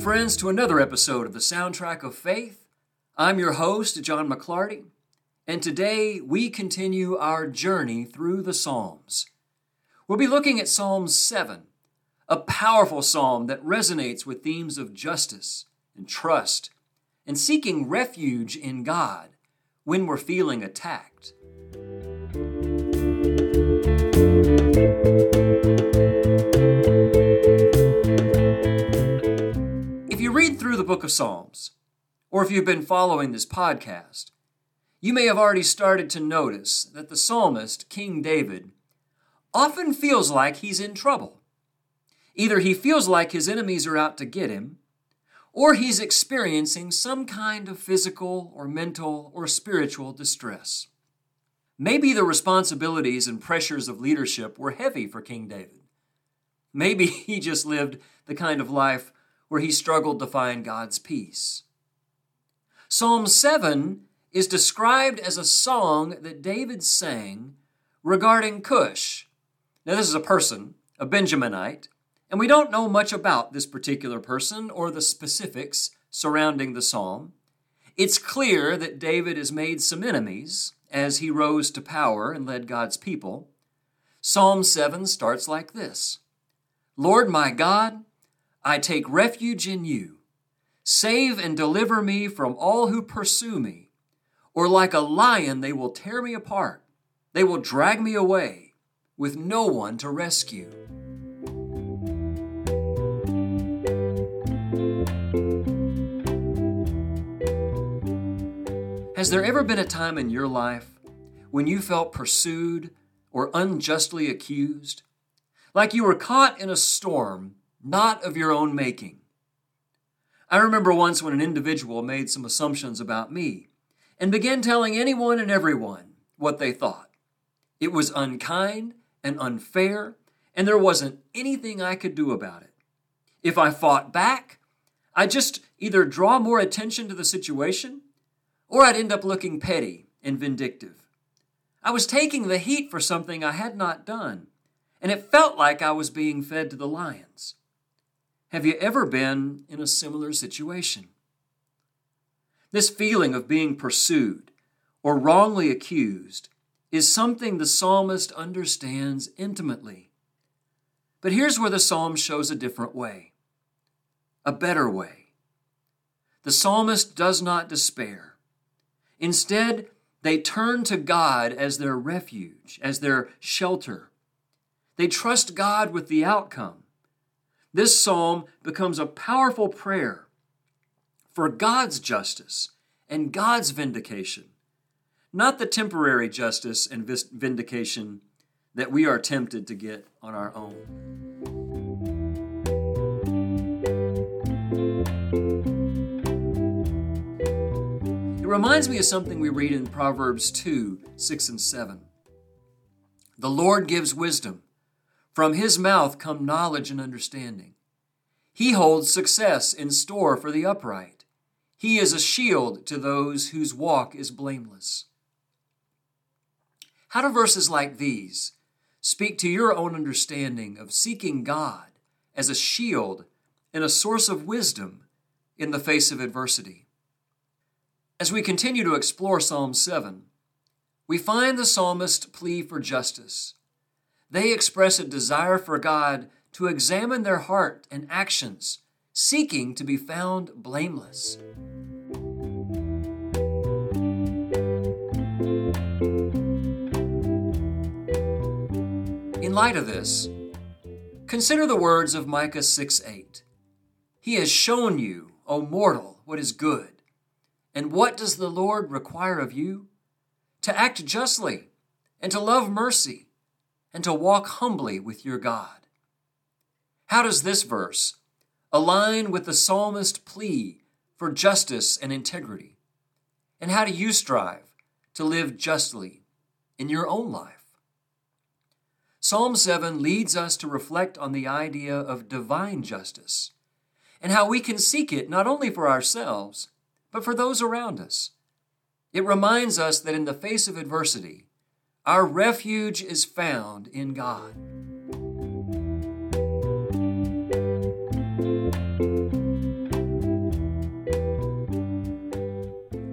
Welcome, friends, to another episode of the Soundtrack of Faith. I'm your host, John McLarty, and today we continue our journey through the Psalms. We'll be looking at Psalm 7, a powerful psalm that resonates with themes of justice and trust and seeking refuge in God when we're feeling attacked. Book of Psalms, or if you've been following this podcast, you may have already started to notice that the psalmist, King David, often feels like he's in trouble. Either he feels like his enemies are out to get him, or he's experiencing some kind of physical or mental or spiritual distress. Maybe the responsibilities and pressures of leadership were heavy for King David. Maybe he just lived the kind of life where he struggled to find God's peace. Psalm 7 is described as a song that David sang regarding Cush. Now, this is a person, a Benjaminite, and we don't know much about this particular person or the specifics surrounding the psalm. It's clear that David has made some enemies as he rose to power and led God's people. Psalm 7 starts like this Lord my God, I take refuge in you. Save and deliver me from all who pursue me. Or like a lion, they will tear me apart. They will drag me away with no one to rescue. Has there ever been a time in your life when you felt pursued or unjustly accused? Like you were caught in a storm not of your own making? I remember once when an individual made some assumptions about me and began telling anyone and everyone what they thought. It was unkind and unfair, and there wasn't anything I could do about it. If I fought back, I'd just either draw more attention to the situation or I'd end up looking petty and vindictive. I was taking the heat for something I had not done, and it felt like I was being fed to the lions. Have you ever been in a similar situation? This feeling of being pursued or wrongly accused is something the psalmist understands intimately. But here's where the psalm shows a different way, a better way. The psalmist does not despair. Instead, they turn to God as their refuge, as their shelter. They trust God with the outcome. This psalm becomes a powerful prayer for God's justice and God's vindication, not the temporary justice and vindication that we are tempted to get on our own. It reminds me of something we read in Proverbs 2 6 and 7. The Lord gives wisdom. From his mouth come knowledge and understanding. He holds success in store for the upright. He is a shield to those whose walk is blameless. How do verses like these speak to your own understanding of seeking God as a shield and a source of wisdom in the face of adversity? As we continue to explore Psalm 7, we find the psalmist's plea for justice. They express a desire for God to examine their heart and actions, seeking to be found blameless. In light of this, consider the words of Micah 6 8. He has shown you, O mortal, what is good and what does the Lord require of you? To act justly, and to love mercy, and to walk humbly with your God. How does this verse align with the psalmist's plea for justice and integrity? And how do you strive to live justly in your own life? Psalm 7 leads us to reflect on the idea of divine justice and how we can seek it not only for ourselves, but for those around us. It reminds us that in the face of adversity, our refuge is found in God.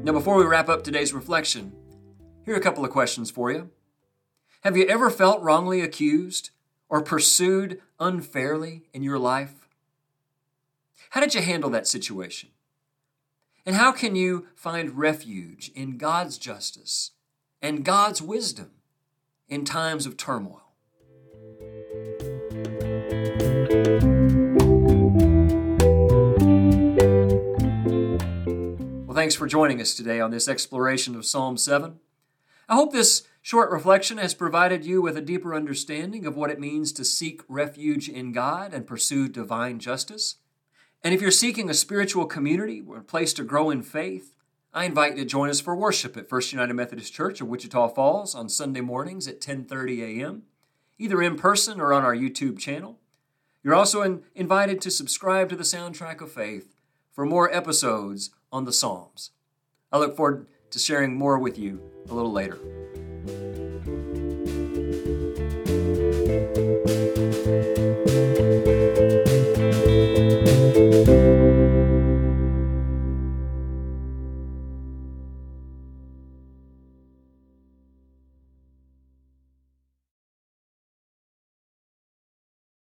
Now, before we wrap up today's reflection, here are a couple of questions for you. Have you ever felt wrongly accused or pursued unfairly in your life? How did you handle that situation? And how can you find refuge in God's justice and God's wisdom? In times of turmoil? Well, thanks for joining us today on this exploration of Psalm 7. I hope this short reflection has provided you with a deeper understanding of what it means to seek refuge in God and pursue divine justice. And if you're seeking a spiritual community a place to grow in faith, I invite you to join us for worship at First United Methodist Church of Wichita Falls on Sunday mornings at 10:30 a.m., either in person or on our YouTube channel. You're also in, invited to subscribe to the Soundtrack of Faith for more episodes on the Psalms. I look forward to sharing more with you a little later.